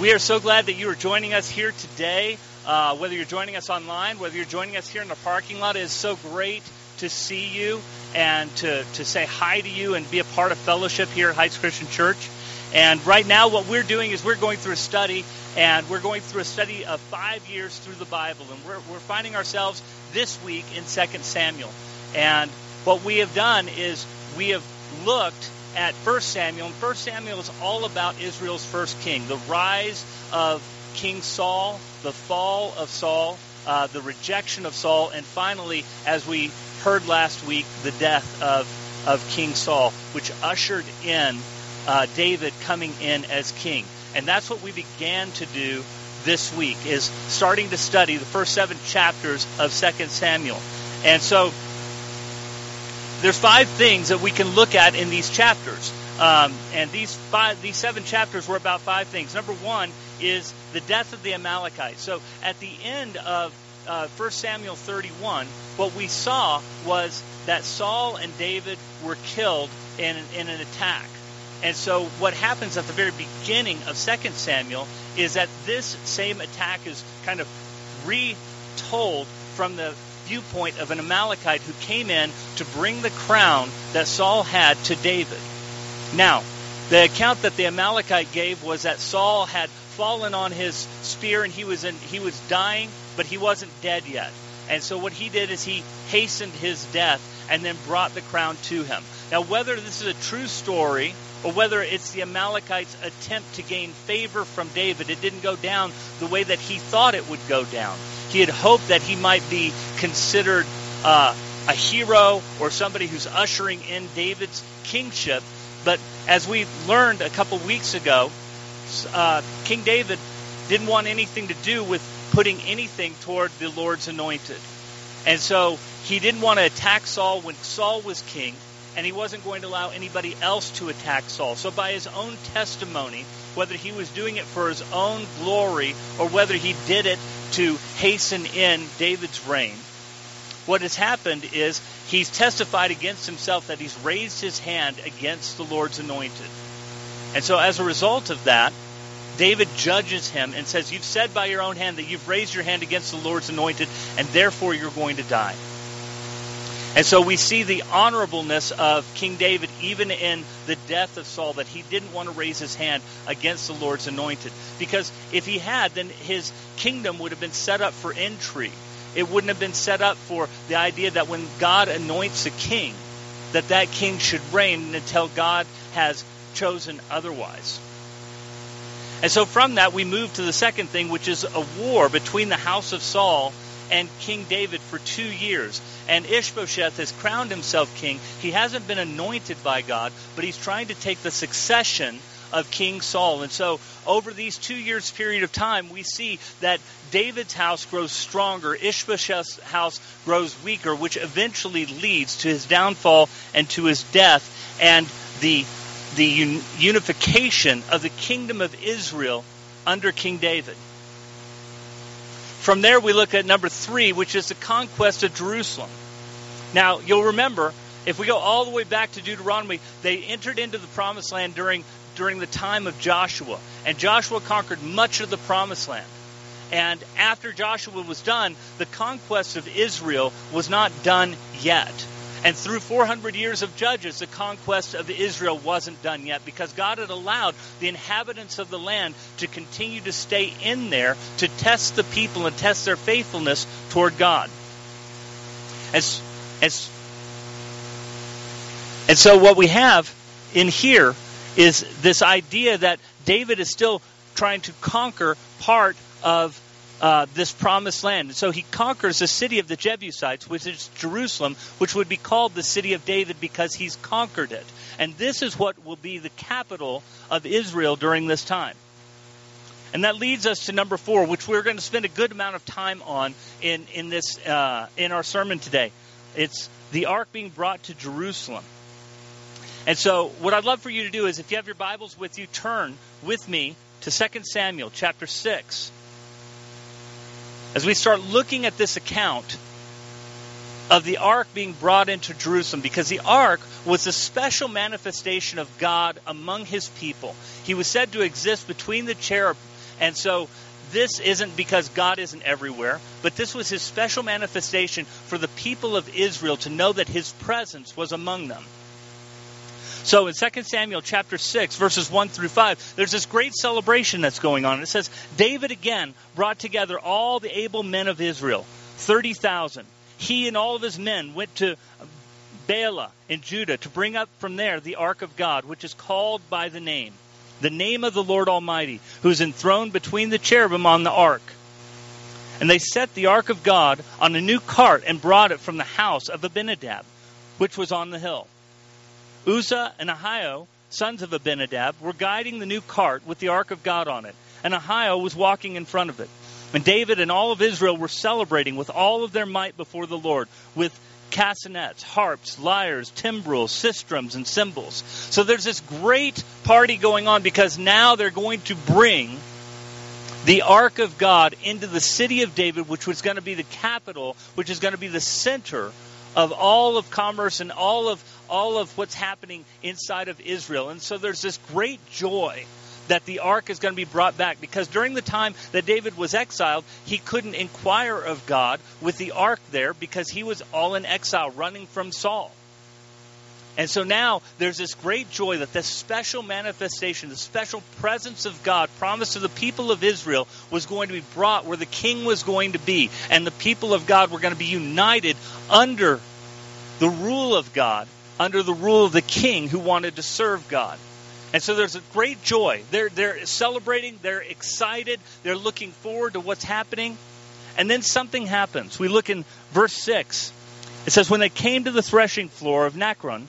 We are so glad that you are joining us here today. Uh, whether you're joining us online, whether you're joining us here in the parking lot, it is so great to see you and to, to say hi to you and be a part of fellowship here at Heights Christian Church. And right now, what we're doing is we're going through a study, and we're going through a study of five years through the Bible. And we're, we're finding ourselves this week in 2 Samuel. And what we have done is we have looked at 1 Samuel, and 1 Samuel is all about Israel's first king, the rise of King Saul, the fall of Saul, uh, the rejection of Saul, and finally, as we heard last week, the death of, of King Saul, which ushered in uh, David coming in as king. And that's what we began to do this week, is starting to study the first seven chapters of 2 Samuel. And so there's five things that we can look at in these chapters. Um, and these five, these seven chapters were about five things. Number one is the death of the Amalekites. So at the end of uh, 1 Samuel 31, what we saw was that Saul and David were killed in, in an attack. And so what happens at the very beginning of 2 Samuel is that this same attack is kind of retold from the viewpoint of an Amalekite who came in to bring the crown that Saul had to David. Now, the account that the Amalekite gave was that Saul had fallen on his spear and he was in, he was dying, but he wasn't dead yet. And so what he did is he hastened his death and then brought the crown to him. Now, whether this is a true story or whether it's the Amalekites' attempt to gain favor from David, it didn't go down the way that he thought it would go down. He had hoped that he might be considered uh, a hero or somebody who's ushering in David's kingship. But as we learned a couple weeks ago, uh, King David didn't want anything to do with putting anything toward the Lord's anointed. And so he didn't want to attack Saul when Saul was king, and he wasn't going to allow anybody else to attack Saul. So by his own testimony, whether he was doing it for his own glory or whether he did it to hasten in David's reign, what has happened is he's testified against himself that he's raised his hand against the Lord's anointed. And so as a result of that, David judges him and says, You've said by your own hand that you've raised your hand against the Lord's anointed, and therefore you're going to die. And so we see the honorableness of King David even in the death of Saul, that he didn't want to raise his hand against the Lord's anointed. Because if he had, then his kingdom would have been set up for intrigue. It wouldn't have been set up for the idea that when God anoints a king, that that king should reign until God has chosen otherwise. And so from that, we move to the second thing, which is a war between the house of Saul and King David for two years. And Ishbosheth has crowned himself king. He hasn't been anointed by God, but he's trying to take the succession of King Saul. And so, over these two years period of time, we see that David's house grows stronger, Ishbosheth's house grows weaker, which eventually leads to his downfall and to his death. And the the unification of the kingdom of Israel under King David. From there, we look at number three, which is the conquest of Jerusalem. Now, you'll remember, if we go all the way back to Deuteronomy, they entered into the promised land during, during the time of Joshua. And Joshua conquered much of the promised land. And after Joshua was done, the conquest of Israel was not done yet. And through 400 years of judges, the conquest of Israel wasn't done yet because God had allowed the inhabitants of the land to continue to stay in there to test the people and test their faithfulness toward God. As, as, and so what we have in here is this idea that David is still trying to conquer part of uh, this promised land. And so he conquers the city of the Jebusites, which is Jerusalem, which would be called the city of David because he's conquered it. And this is what will be the capital of Israel during this time. And that leads us to number four, which we're going to spend a good amount of time on in, in, this, uh, in our sermon today. It's the ark being brought to Jerusalem. And so, what I'd love for you to do is, if you have your Bibles with you, turn with me to 2 Samuel chapter 6. As we start looking at this account of the ark being brought into Jerusalem, because the ark was a special manifestation of God among his people. He was said to exist between the cherub And so this isn't because God isn't everywhere, but this was his special manifestation for the people of Israel to know that his presence was among them. So in 2 Samuel chapter 6, verses 1 through 5, there's this great celebration that's going on. It says, David again brought together all the able men of Israel, 30,000. He and all of his men went to Baalah in Judah to bring up from there the ark of God, which is called by the name, the name of the Lord Almighty, who is enthroned between the cherubim on the ark. And they set the ark of God on a new cart and brought it from the house of Abinadab, which was on the hill. Uzzah and Ahio, sons of Abinadab, were guiding the new cart with the ark of God on it, and Ahio was walking in front of it. And David and all of Israel were celebrating with all of their might before the Lord, with castanets, harps, lyres, timbrels, sistrums, and cymbals. So there's this great party going on because now they're going to bring the ark of God into the city of David, which was going to be the capital, which is going to be the center of all of commerce and all of all of what's happening inside of Israel. And so there's this great joy that the ark is going to be brought back because during the time that David was exiled, he couldn't inquire of God with the ark there because he was all in exile running from Saul. And so now there's this great joy that this special manifestation, the special presence of God promised to the people of Israel was going to be brought where the king was going to be. And the people of God were going to be united under the rule of God, under the rule of the king who wanted to serve God. And so there's a great joy. They're, they're celebrating, they're excited, they're looking forward to what's happening. And then something happens. We look in verse 6. It says, When they came to the threshing floor of Nakon,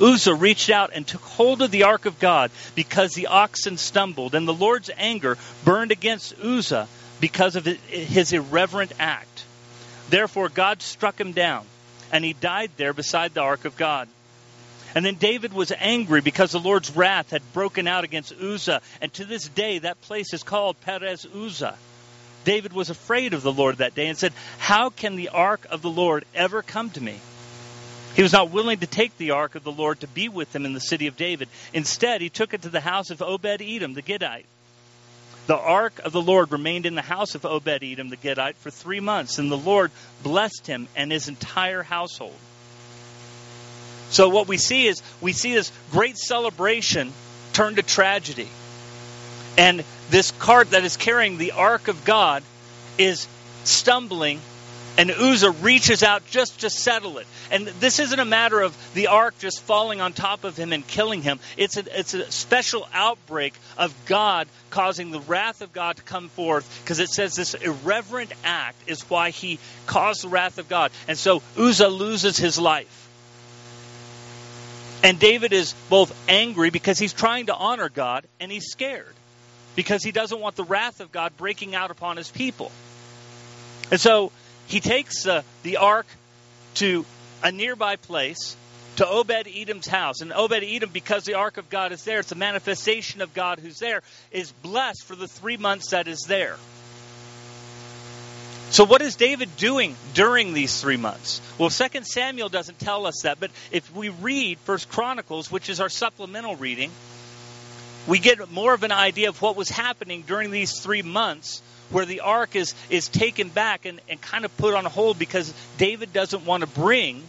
Uzzah reached out and took hold of the ark of God because the oxen stumbled, and the Lord's anger burned against Uzzah because of his irreverent act. Therefore, God struck him down, and he died there beside the ark of God. And then David was angry because the Lord's wrath had broken out against Uzzah, and to this day that place is called Perez Uzzah. David was afraid of the Lord that day and said, How can the ark of the Lord ever come to me? He was not willing to take the ark of the Lord to be with him in the city of David. Instead, he took it to the house of Obed Edom the Gittite. The ark of the Lord remained in the house of Obed Edom the Gittite for three months, and the Lord blessed him and his entire household. So what we see is we see this great celebration turn to tragedy. And this cart that is carrying the ark of God is stumbling and Uzzah reaches out just to settle it. And this isn't a matter of the ark just falling on top of him and killing him. It's a, it's a special outbreak of God causing the wrath of God to come forth because it says this irreverent act is why he caused the wrath of God. And so Uzzah loses his life. And David is both angry because he's trying to honor God and he's scared because he doesn't want the wrath of God breaking out upon his people. And so he takes uh, the ark to a nearby place, to Obed Edom's house. And Obed Edom, because the ark of God is there, it's a manifestation of God who's there, is blessed for the three months that is there. So, what is David doing during these three months? Well, Second Samuel doesn't tell us that, but if we read First Chronicles, which is our supplemental reading, we get more of an idea of what was happening during these three months where the ark is, is taken back and, and kind of put on hold because David doesn't want to bring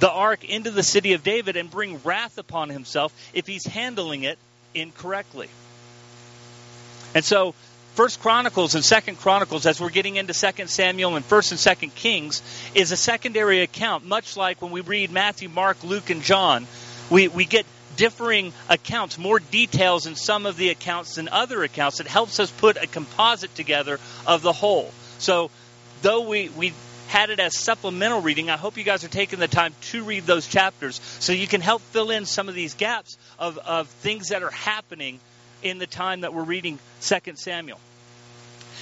the ark into the city of David and bring wrath upon himself if he's handling it incorrectly. And so First Chronicles and Second Chronicles, as we're getting into Second Samuel and First and Second Kings, is a secondary account, much like when we read Matthew, Mark, Luke, and John. We, we get differing accounts, more details in some of the accounts than other accounts. It helps us put a composite together of the whole. So, though we, we had it as supplemental reading, I hope you guys are taking the time to read those chapters so you can help fill in some of these gaps of, of things that are happening in the time that we're reading 2 Samuel.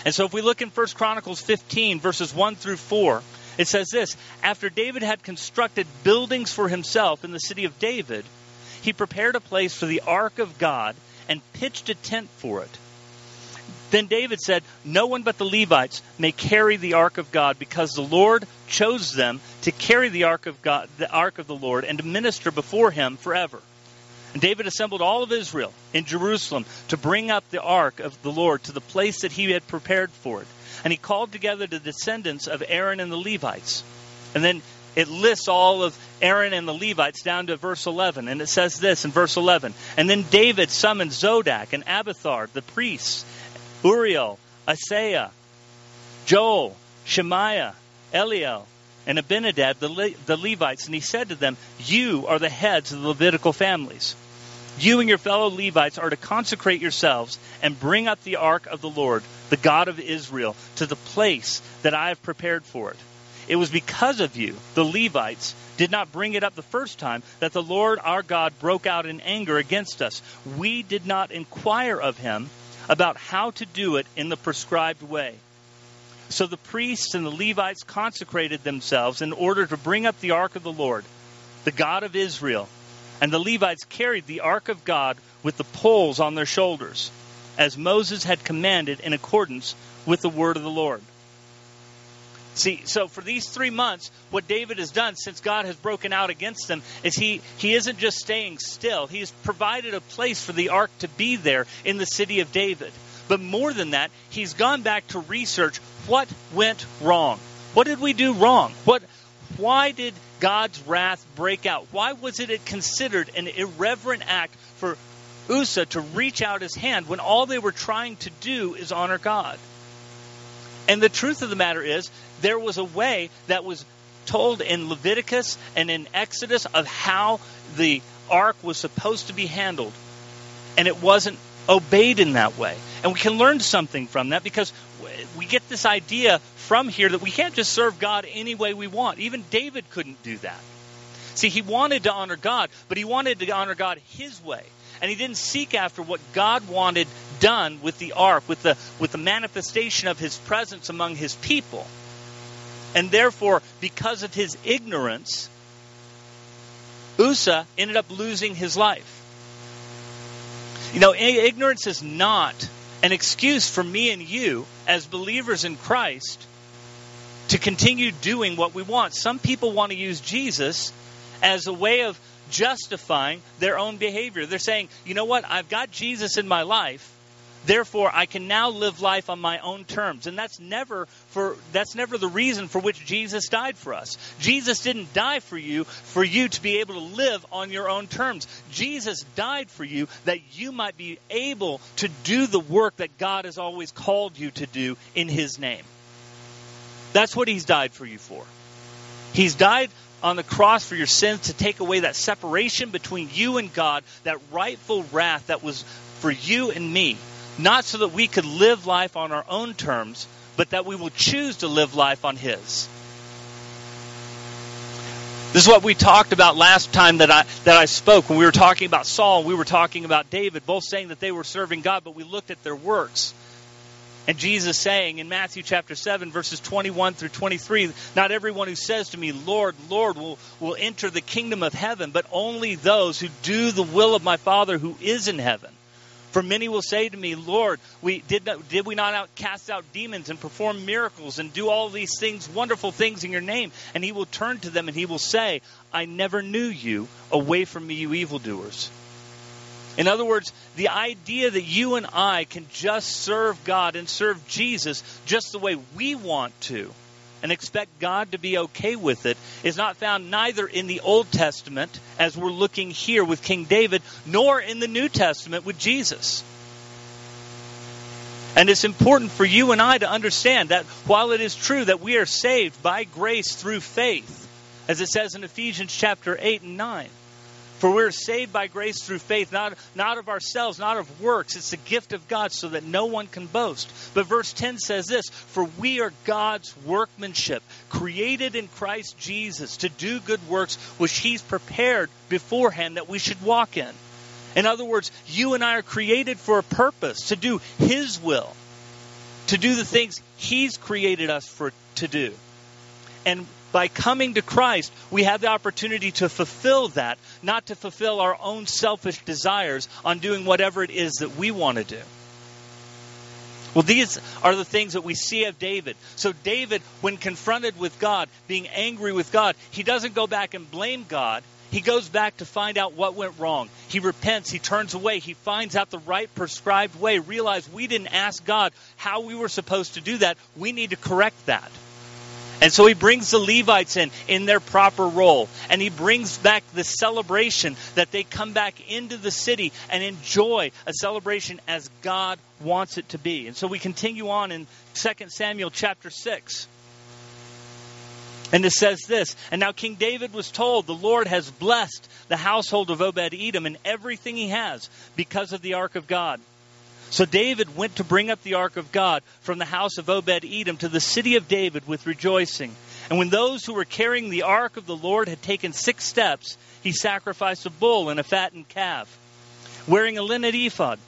And so if we look in 1 Chronicles 15, verses 1 through 4, it says this After David had constructed buildings for himself in the city of David, he prepared a place for the ark of God and pitched a tent for it. Then David said, No one but the Levites may carry the ark of God, because the Lord chose them to carry the ark of God, the ark of the Lord, and to minister before him forever. And David assembled all of Israel in Jerusalem to bring up the ark of the Lord to the place that he had prepared for it. And he called together the descendants of Aaron and the Levites. And then it lists all of Aaron and the Levites down to verse 11. And it says this in verse 11. And then David summoned Zadok and Abiathar, the priests, Uriel, Asaiah, Joel, Shemaiah, Eliel, and Abinadab, the, Le- the Levites. And he said to them, You are the heads of the Levitical families. You and your fellow Levites are to consecrate yourselves and bring up the ark of the Lord, the God of Israel, to the place that I have prepared for it. It was because of you, the Levites, did not bring it up the first time that the Lord our God broke out in anger against us. We did not inquire of him about how to do it in the prescribed way. So the priests and the Levites consecrated themselves in order to bring up the ark of the Lord, the God of Israel. And the Levites carried the ark of God with the poles on their shoulders, as Moses had commanded in accordance with the word of the Lord. See, so for these three months, what David has done since God has broken out against them is he, he isn't just staying still. He's provided a place for the ark to be there in the city of David. But more than that, he's gone back to research what went wrong. What did we do wrong? What, why did God's wrath break out? Why was it considered an irreverent act for Uzzah to reach out his hand when all they were trying to do is honor God? And the truth of the matter is, there was a way that was told in Leviticus and in Exodus of how the ark was supposed to be handled. And it wasn't obeyed in that way. And we can learn something from that because we get this idea from here that we can't just serve God any way we want. Even David couldn't do that. See, he wanted to honor God, but he wanted to honor God his way. And he didn't seek after what God wanted done with the ark, with the, with the manifestation of his presence among his people. And therefore, because of his ignorance, Uzzah ended up losing his life. You know, ignorance is not an excuse for me and you as believers in Christ to continue doing what we want. Some people want to use Jesus as a way of justifying their own behavior. They're saying, you know what, I've got Jesus in my life. Therefore, I can now live life on my own terms. And that's never for that's never the reason for which Jesus died for us. Jesus didn't die for you for you to be able to live on your own terms. Jesus died for you that you might be able to do the work that God has always called you to do in his name. That's what he's died for you for. He's died on the cross for your sins to take away that separation between you and God, that rightful wrath that was for you and me not so that we could live life on our own terms, but that we will choose to live life on His. This is what we talked about last time that I that I spoke when we were talking about Saul, and we were talking about David, both saying that they were serving God, but we looked at their works. And Jesus saying in Matthew chapter 7, verses 21 through 23, Not everyone who says to me, Lord, Lord, will, will enter the kingdom of heaven, but only those who do the will of my Father who is in heaven. For many will say to me, Lord, we did not, did we not out, cast out demons and perform miracles and do all these things, wonderful things in your name? And he will turn to them and he will say, I never knew you. Away from me, you evildoers. In other words, the idea that you and I can just serve God and serve Jesus just the way we want to and expect God to be okay with it is not found neither in the Old Testament, as we're looking here with King David, nor in the New Testament with Jesus. And it's important for you and I to understand that while it is true that we are saved by grace through faith, as it says in Ephesians chapter 8 and 9, for we're saved by grace through faith, not, not of ourselves, not of works. It's the gift of God so that no one can boast. But verse 10 says this For we are God's workmanship, created in Christ Jesus to do good works which He's prepared beforehand that we should walk in. In other words, you and I are created for a purpose, to do His will, to do the things He's created us for to do. And by coming to Christ, we have the opportunity to fulfill that, not to fulfill our own selfish desires on doing whatever it is that we want to do. Well, these are the things that we see of David. So, David, when confronted with God, being angry with God, he doesn't go back and blame God. he goes back to find out what went wrong. He repents, he turns away, he finds out the right prescribed way, realize we didn't ask God how we were supposed to do that. We need to correct that. And so he brings the Levites in in their proper role. And he brings back the celebration that they come back into the city and enjoy a celebration as God wants it to be. And so we continue on in 2 Samuel chapter 6. And it says this And now King David was told, The Lord has blessed the household of Obed Edom and everything he has because of the ark of God. So David went to bring up the ark of God from the house of Obed Edom to the city of David with rejoicing. And when those who were carrying the ark of the Lord had taken six steps, he sacrificed a bull and a fattened calf, wearing a linen ephod.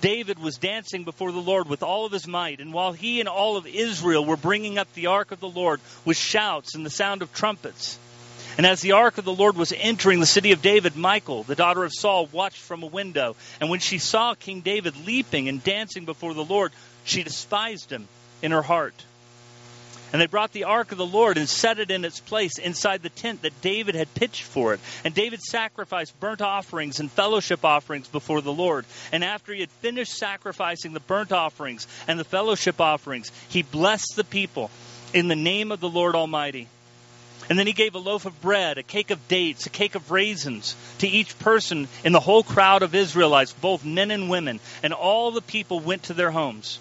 David was dancing before the Lord with all of his might, and while he and all of Israel were bringing up the ark of the Lord with shouts and the sound of trumpets. And as the ark of the Lord was entering the city of David, Michal, the daughter of Saul, watched from a window. And when she saw King David leaping and dancing before the Lord, she despised him in her heart. And they brought the ark of the Lord and set it in its place inside the tent that David had pitched for it. And David sacrificed burnt offerings and fellowship offerings before the Lord. And after he had finished sacrificing the burnt offerings and the fellowship offerings, he blessed the people in the name of the Lord Almighty. And then he gave a loaf of bread, a cake of dates, a cake of raisins to each person in the whole crowd of Israelites, both men and women. And all the people went to their homes.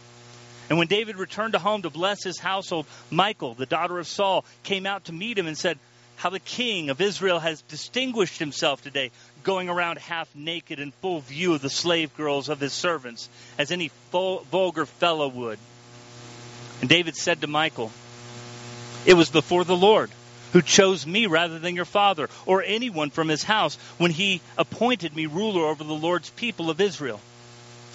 And when David returned to home to bless his household, Michal, the daughter of Saul, came out to meet him and said, How the king of Israel has distinguished himself today, going around half naked in full view of the slave girls of his servants, as any vulgar fellow would. And David said to Michal, It was before the Lord who chose me rather than your father or anyone from his house when he appointed me ruler over the Lord's people of Israel.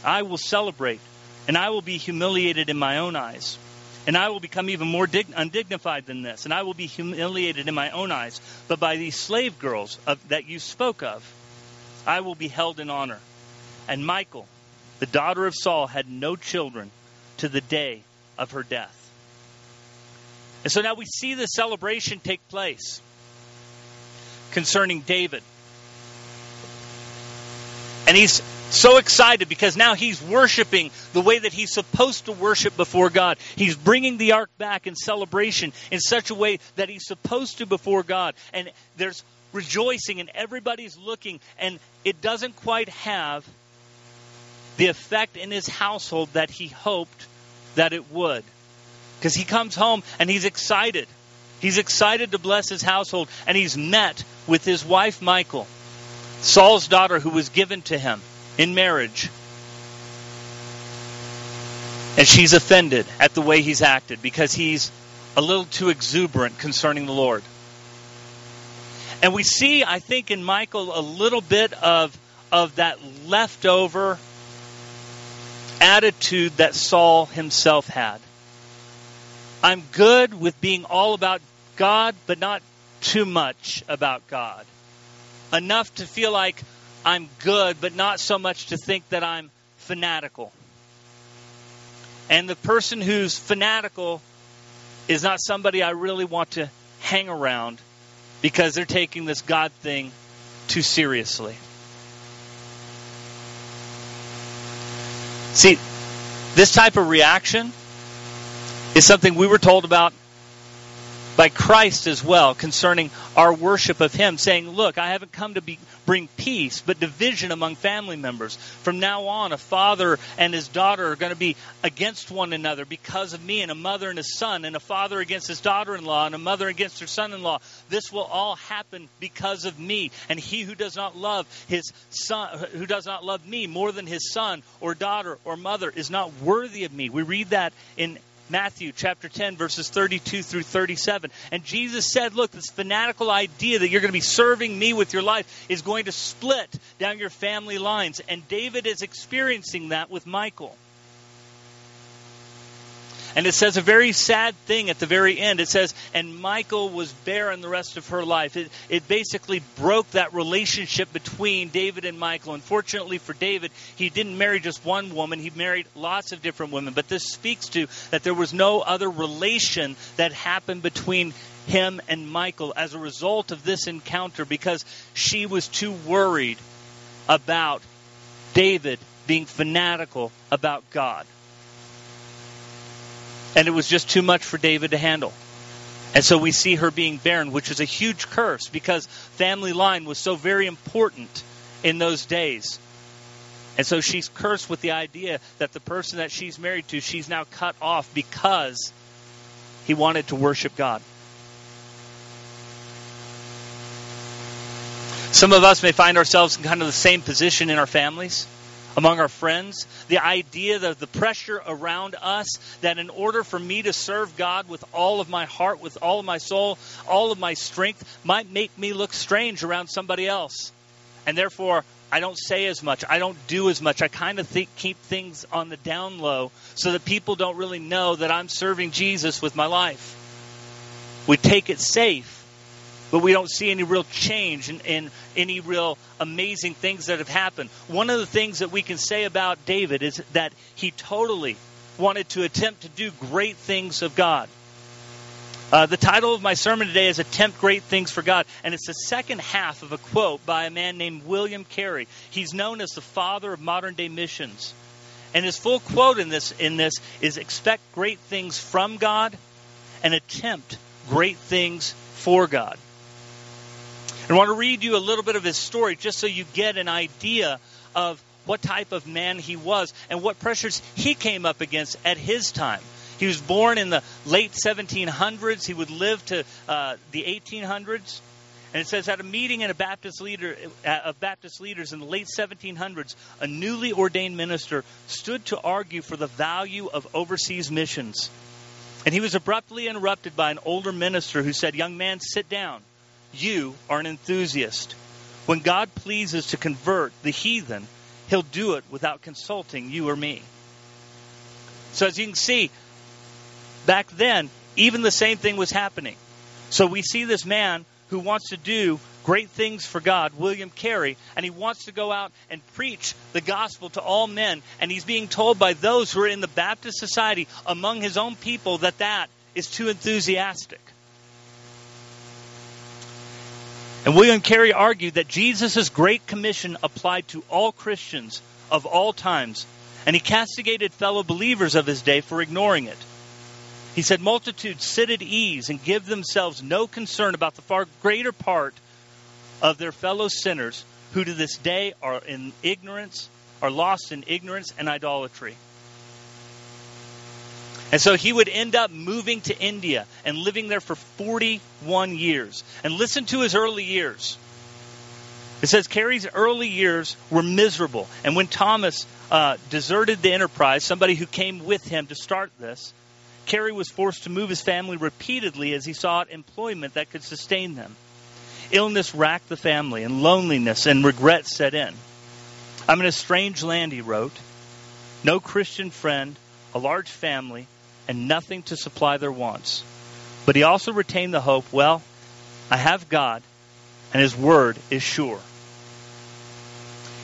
I will celebrate and I will be humiliated in my own eyes. And I will become even more dig- undignified than this, and I will be humiliated in my own eyes. But by these slave girls of, that you spoke of, I will be held in honor. And Michal, the daughter of Saul, had no children to the day of her death. And so now we see the celebration take place concerning David. And he's so excited because now he's worshiping the way that he's supposed to worship before God. He's bringing the ark back in celebration in such a way that he's supposed to before God. And there's rejoicing and everybody's looking, and it doesn't quite have the effect in his household that he hoped that it would. Because he comes home and he's excited. He's excited to bless his household, and he's met with his wife, Michal, Saul's daughter, who was given to him in marriage. And she's offended at the way he's acted because he's a little too exuberant concerning the Lord. And we see, I think, in Michal a little bit of, of that leftover attitude that Saul himself had. I'm good with being all about God, but not too much about God. Enough to feel like I'm good, but not so much to think that I'm fanatical. And the person who's fanatical is not somebody I really want to hang around because they're taking this God thing too seriously. See, this type of reaction is something we were told about by Christ as well concerning our worship of Him, saying, Look, I haven't come to be, bring peace, but division among family members. From now on, a father and his daughter are going to be against one another because of me, and a mother and a son, and a father against his daughter in law, and a mother against her son in law. This will all happen because of me. And he who does not love his son, who does not love me more than his son or daughter or mother, is not worthy of me. We read that in Matthew chapter 10, verses 32 through 37. And Jesus said, Look, this fanatical idea that you're going to be serving me with your life is going to split down your family lines. And David is experiencing that with Michal. And it says a very sad thing at the very end. It says, and Michal was barren the rest of her life. It, it basically broke that relationship between David and Michal. Unfortunately for David, he didn't marry just one woman, he married lots of different women. But this speaks to that there was no other relation that happened between him and Michal as a result of this encounter because she was too worried about David being fanatical about God. And it was just too much for David to handle. And so we see her being barren, which is a huge curse because family line was so very important in those days. And so she's cursed with the idea that the person that she's married to, she's now cut off because he wanted to worship God. Some of us may find ourselves in kind of the same position in our families among our friends, the idea that the pressure around us that in order for me to serve God with all of my heart, with all of my soul, all of my strength, might make me look strange around somebody else. And therefore, I don't say as much. I don't do as much. I kind of keep things on the down low so that people don't really know that I'm serving Jesus with my life. We take it safe but we don't see any real change and, any real amazing things that have happened. One of the things that we can say about David is that he totally wanted to attempt to do great things of God. Uh, the title of my sermon today is Attempt Great Things for God, and it's the second half of a quote by a man named William Carey. He's known as the father of modern day missions. And his full quote in this, in this is expect great things from God and attempt great things for God. I want to read you a little bit of his story just so you get an idea of what type of man he was and what pressures he came up against at his time. He was born in the late 1700s. He would live to uh, the 1800s. And it says at a meeting in a Baptist leader uh, of Baptist leaders in the late 1700s, a newly ordained minister stood to argue for the value of overseas missions. And he was abruptly interrupted by an older minister who said, "Young man, sit down. You are an enthusiast. When God pleases to convert the heathen, he'll do it without consulting you or me. So, as you can see, back then, even the same thing was happening. So, we see this man who wants to do great things for God, William Carey, and he wants to go out and preach the gospel to all men. And he's being told by those who are in the Baptist society among his own people that that is too enthusiastic. And William Carey argued that Jesus' great commission applied to all Christians of all times, and he castigated fellow believers of his day for ignoring it. He said, Multitudes sit at ease and give themselves no concern about the far greater part of their fellow sinners who to this day are in ignorance, are lost in ignorance and idolatry. And so he would end up moving to India and living there for 41 years. And listen to his early years. It says Carey's early years were miserable. And when Thomas uh, deserted the enterprise, somebody who came with him to start this, Carey was forced to move his family repeatedly as he sought employment that could sustain them. Illness racked the family, and loneliness and regret set in. I'm in a strange land, he wrote. No Christian friend, a large family, and nothing to supply their wants. But he also retained the hope well, I have God, and his word is sure.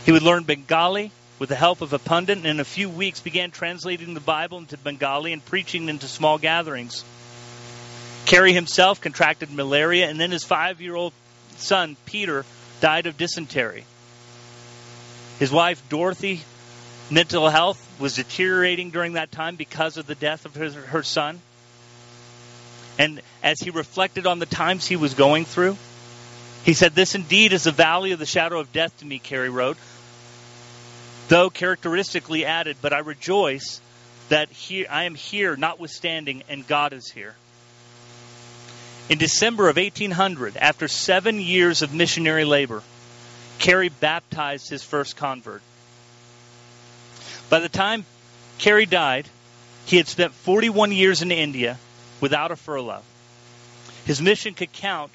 He would learn Bengali with the help of a pundit, and in a few weeks began translating the Bible into Bengali and preaching into small gatherings. Carey himself contracted malaria, and then his five year old son, Peter, died of dysentery. His wife, Dorothy, mental health was deteriorating during that time because of the death of his, her son. And as he reflected on the times he was going through, he said, This indeed is the valley of the shadow of death to me, Carey wrote. Though characteristically added, but I rejoice that here, I am here notwithstanding, and God is here. In December of 1800, after seven years of missionary labor, Carey baptized his first convert. By the time Carey died, he had spent 41 years in India without a furlough. His mission could count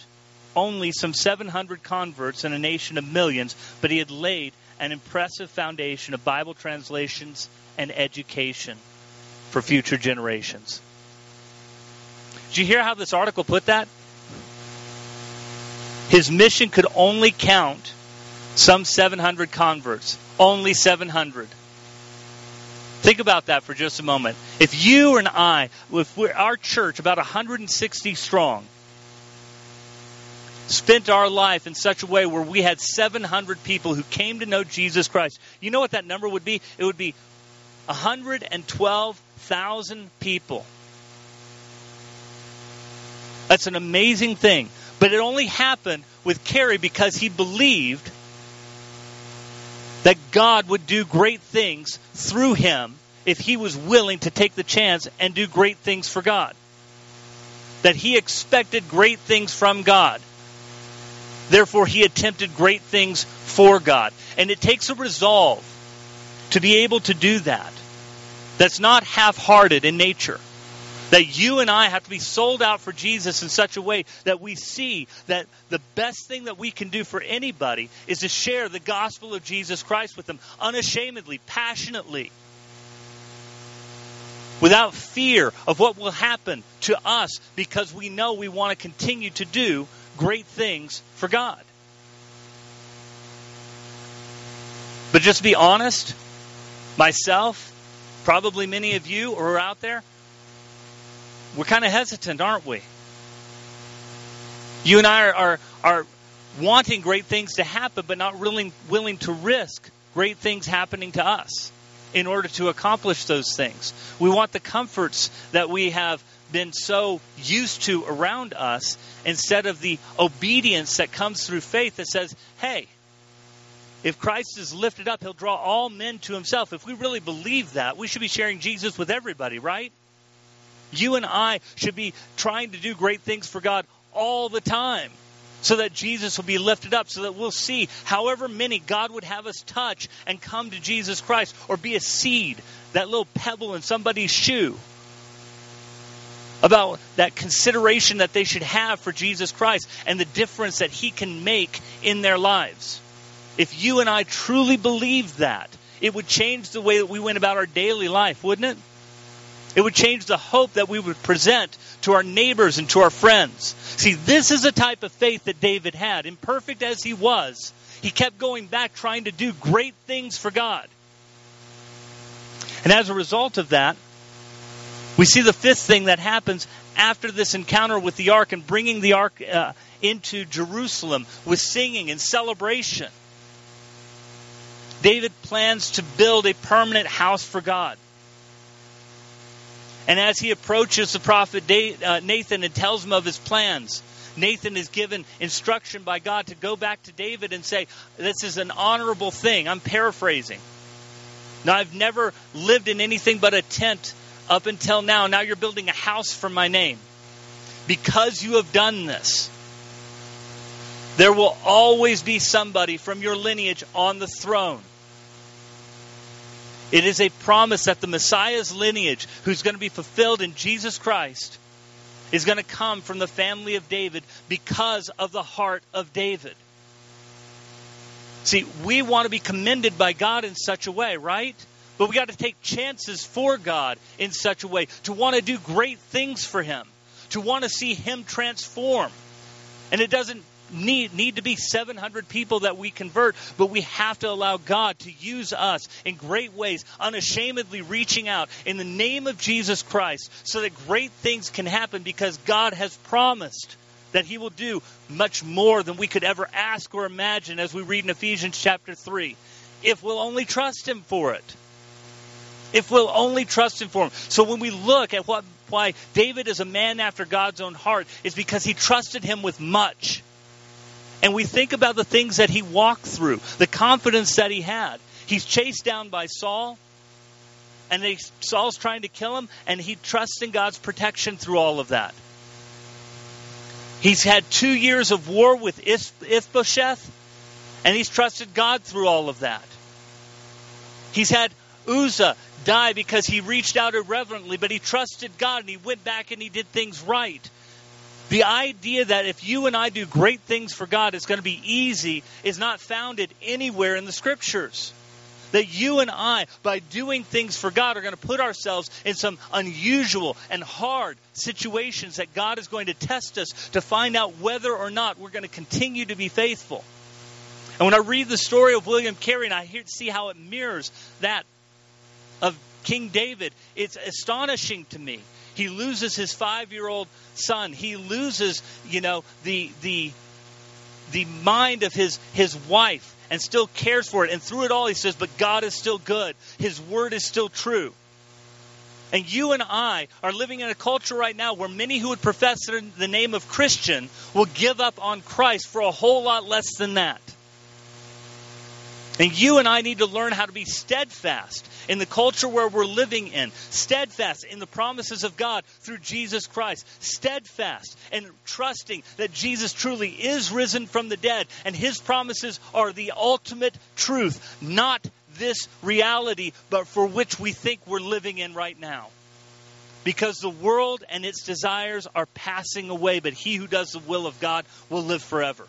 only some 700 converts in a nation of millions, but he had laid an impressive foundation of Bible translations and education. for future generations. Did you hear how this article put that? His mission could only count some 700 converts. Only 700. Think about that for just a moment. If you and I, if our church, about 160 strong, spent our life in such a way where we had 700 people who came to know Jesus Christ, you know what that number would be? It would be 112,000 people. That's an amazing thing. But it only happened with Carey because he believed that God would do great things through him if he was willing to take the chance and do great things for God. That he expected great things from God. Therefore, he attempted great things for God. And it takes a resolve to be able to do that. That's not half hearted in nature. That you and I have to be sold out for Jesus in such a way that we see that the best thing that we can do for anybody is to share the gospel of Jesus Christ with them unashamedly, passionately, without fear of what will happen to us because we know we want to continue to do great things for God. But just be honest, myself, probably many of you who are out there, we're kind of hesitant, aren't we? You and I are, are, are wanting great things to happen, but not willing, willing to risk great things happening to us in order to accomplish those things. We want the comforts that we have been so used to around us instead of the obedience that comes through faith that says, hey, if Christ is lifted up, he'll draw all men to himself. If we really believe that, we should be sharing Jesus with everybody, right? You and I should be trying to do great things for God all the time so that Jesus will be lifted up, so that we'll see however many God would have us touch and come to Jesus Christ, or be a seed, that little pebble in somebody's shoe. About that consideration that they should have for Jesus Christ and the difference that He can make in their lives. If you and I truly believed that, it would change the way that we went about our daily life, wouldn't it? It would change the hope that we would present to our neighbors and to our friends. See, this is a type of faith that David had. Imperfect as he was, he kept going back trying to do great things for God. And as a result of that, we see the fifth thing that happens after this encounter with the ark and bringing the ark uh, into Jerusalem with singing and celebration. David plans to build a permanent house for God. And as he approaches the prophet uh, Nathan and tells him of his plans, Nathan is given instruction by God to go back to David and say, This is an honorable thing. I'm paraphrasing. Now, I've never lived in anything but a tent up until now. Now you're building a house for my name. Because you have done this, there will always be somebody from your lineage on the throne. It is a promise that the Messiah's lineage, who's going to be fulfilled in Jesus Christ, is going to come from the family of David because of the heart of David. See, we want to be commended by God in such a way, right? But we got to take chances for God in such a way to want to do great things for Him, to want to see Him transform. And it doesn't need, need to be 700 people that we convert, but we have to allow God to use us in great ways, unashamedly reaching out in the name of Jesus Christ so that great things can happen because God has promised that he will do much more than we could ever ask or imagine as we read in Ephesians chapter 3 if we'll only trust him for it. If we'll only trust him for him. So when we look at what why David is a man after God's own heart is because he trusted him with much and we think about the things that he walked through, the confidence that he had. He's chased down by Saul, and they, Saul's trying to kill him, and he trusts in God's protection through all of that. He's had two years of war with Ishbosheth, and he's trusted God through all of that. He's had Uzzah die because he reached out irreverently, but he trusted God and he went back and he did things right. The idea that if you and I do great things for God, it's going to be easy is not founded anywhere in the scriptures. that you and I, by doing things for God, are going to put ourselves in some unusual and hard situations that God is going to test us to find out whether or not we're going to continue to be faithful. And when I read the story of William Carey and I hear, see how it mirrors that of King David, it's astonishing to me. He loses his five-year-old son. He loses, you know, the the the mind of his his wife and still cares for it. And through it all, he says, "But God is still good. His word is still true." And you and I are living in a culture right now where many who would profess the name of Christian will give up on Christ for a whole lot less than that. And you and I need to learn how to be steadfast in the culture where we're living in, steadfast in the promises of God through Jesus Christ, steadfast and trusting that Jesus truly is risen from the dead and his promises are the ultimate truth, not this reality, but for which we think we're living in right now. Because the world and its desires are passing away, but he who does the will of God will live forever.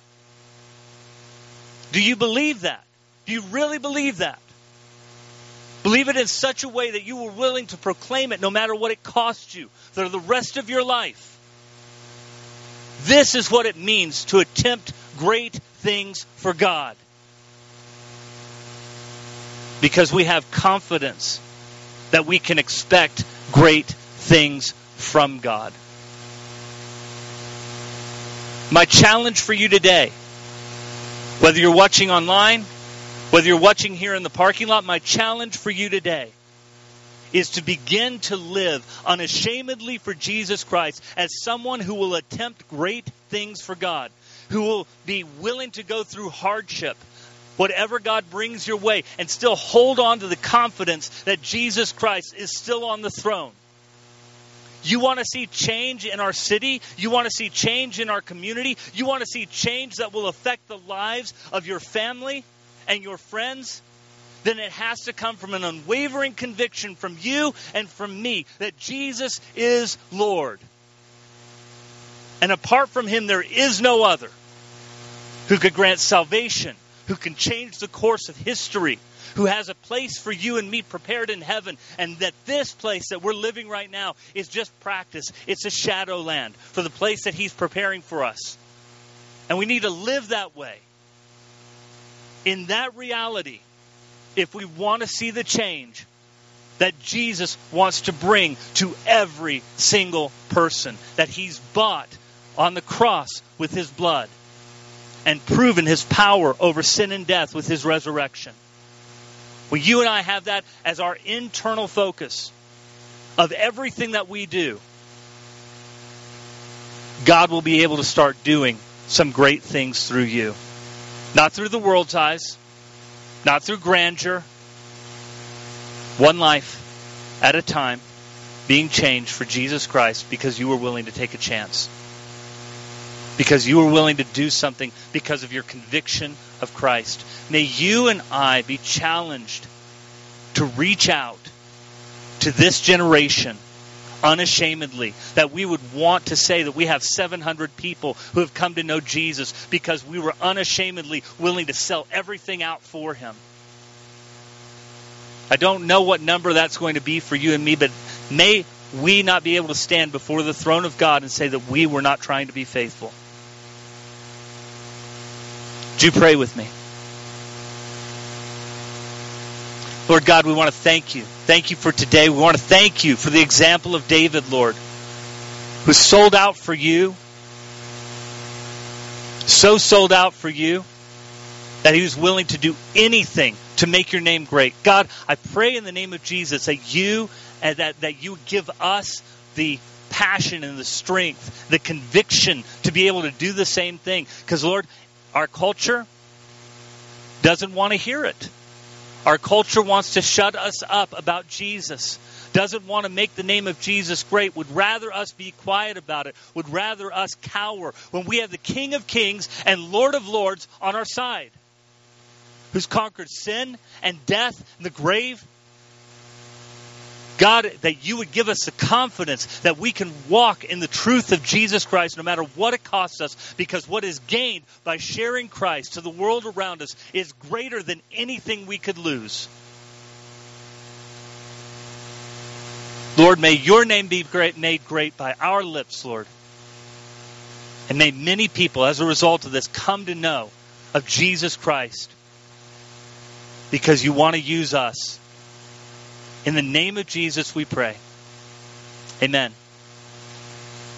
Do you believe that? Do you really believe that? Believe it in such a way that you were willing to proclaim it no matter what it costs you for the rest of your life. This is what it means to attempt great things for God. Because we have confidence that we can expect great things from God. My challenge for you today, whether you're watching online, whether you're watching here in the parking lot, my challenge for you today is to begin to live unashamedly for Jesus Christ as someone who will attempt great things for God, who will be willing to go through hardship, whatever God brings your way, and still hold on to the confidence that Jesus Christ is still on the throne. You want to see change in our city? You want to see change in our community? You want to see change that will affect the lives of your family? And your friends, then it has to come from an unwavering conviction from you and from me that Jesus is Lord. And apart from him, there is no other who could grant salvation, who can change the course of history, who has a place for you and me prepared in heaven, and that this place that we're living right now is just practice. It's a shadow land for the place that he's preparing for us. And we need to live that way in that reality, if we want to see the change that Jesus wants to bring to every single person, that he's bought on the cross with his blood and proven his power over sin and death with his resurrection. When you and I have that as our internal focus of everything that we do, God will be able to start doing some great things through you. Not through the world's eyes, not through grandeur. One life at a time being changed for Jesus Christ because you were willing to take a chance. Because you were willing to do something because of your conviction of Christ. May you and I be challenged to reach out to this generation unashamedly, that we would want to say that we have 700 people who have come to know Jesus because we were unashamedly willing to sell everything out for him. I don't know what number that's going to be for you and me, but may we not be able to stand before the throne of God and say that we were not trying to be faithful. Do you pray with me? Lord God, we want to thank you. Thank you for today. We want to thank you for the example of David, Lord, who sold out for you, so sold out for you that he was willing to do anything to make your name great. God, I pray in the name of Jesus that you and uh, that, that you give us the passion and the strength, the conviction to be able to do the same thing. Because Lord, our culture doesn't want to hear it. Our culture wants to shut us up about Jesus, doesn't want to make the name of Jesus great, would rather us be quiet about it, would rather us cower when we have the King of Kings and Lord of Lords on our side, who's conquered sin and death and the grave God, that you would give us the confidence that we can walk in the truth of Jesus Christ no matter what it costs us, because what is gained by sharing Christ to the world around us is greater than anything we could lose. Lord, may your name be great, made great by our lips, Lord. And may many people, as a result of this, come to know of Jesus Christ because you want to use us in the name of Jesus, we pray. Amen.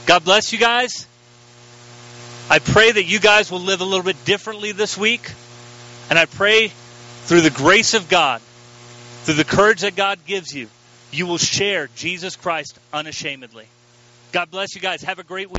God bless you guys. I pray that you guys will live a little bit differently this week. And I pray through the grace of God, through the courage that God gives you, you will share Jesus Christ unashamedly. God bless you guys. Have a great week.